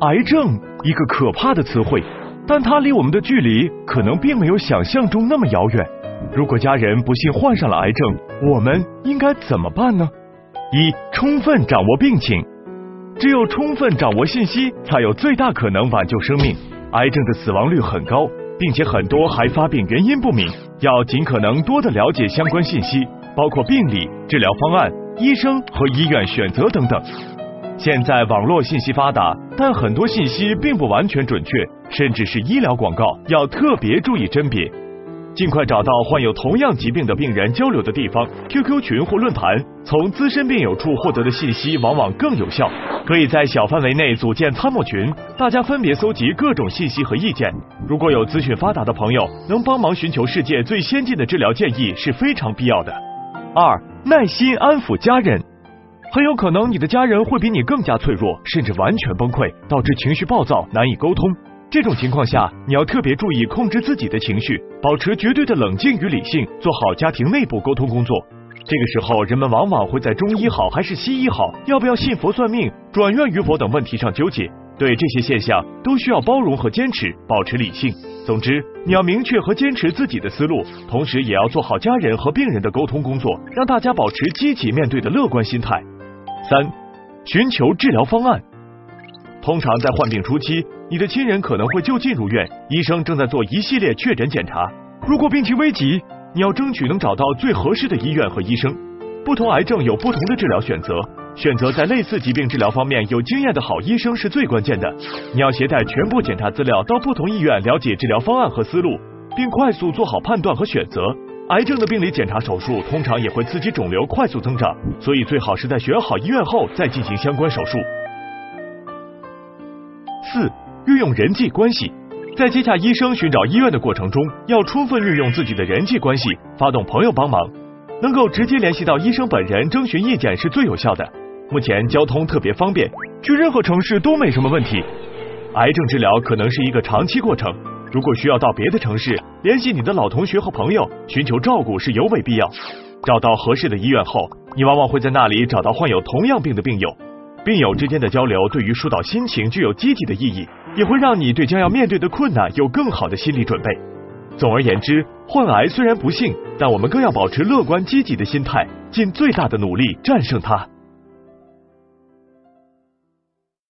癌症，一个可怕的词汇，但它离我们的距离可能并没有想象中那么遥远。如果家人不幸患上了癌症，我们应该怎么办呢？一、充分掌握病情，只有充分掌握信息，才有最大可能挽救生命。癌症的死亡率很高，并且很多还发病原因不明，要尽可能多的了解相关信息，包括病理、治疗方案、医生和医院选择等等。现在网络信息发达，但很多信息并不完全准确，甚至是医疗广告，要特别注意甄别。尽快找到患有同样疾病的病人交流的地方，QQ 群或论坛，从资深病友处获得的信息往往更有效。可以在小范围内组建参谋群，大家分别搜集各种信息和意见。如果有资讯发达的朋友能帮忙寻求世界最先进的治疗建议，是非常必要的。二，耐心安抚家人。很有可能你的家人会比你更加脆弱，甚至完全崩溃，导致情绪暴躁，难以沟通。这种情况下，你要特别注意控制自己的情绪，保持绝对的冷静与理性，做好家庭内部沟通工作。这个时候，人们往往会在中医好还是西医好，要不要信佛算命，转院与否等问题上纠结。对这些现象，都需要包容和坚持，保持理性。总之，你要明确和坚持自己的思路，同时也要做好家人和病人的沟通工作，让大家保持积极面对的乐观心态。三，寻求治疗方案。通常在患病初期，你的亲人可能会就近入院，医生正在做一系列确诊检查。如果病情危急，你要争取能找到最合适的医院和医生。不同癌症有不同的治疗选择，选择在类似疾病治疗方面有经验的好医生是最关键的。你要携带全部检查资料到不同医院了解治疗方案和思路，并快速做好判断和选择。癌症的病理检查手术通常也会刺激肿瘤快速增长，所以最好是在选好医院后再进行相关手术。四、运用人际关系，在接洽医生、寻找医院的过程中，要充分运用自己的人际关系，发动朋友帮忙，能够直接联系到医生本人征询意见是最有效的。目前交通特别方便，去任何城市都没什么问题。癌症治疗可能是一个长期过程。如果需要到别的城市，联系你的老同学和朋友，寻求照顾是尤为必要。找到合适的医院后，你往往会在那里找到患有同样病的病友。病友之间的交流对于疏导心情具有积极的意义，也会让你对将要面对的困难有更好的心理准备。总而言之，患癌虽然不幸，但我们更要保持乐观积极的心态，尽最大的努力战胜它。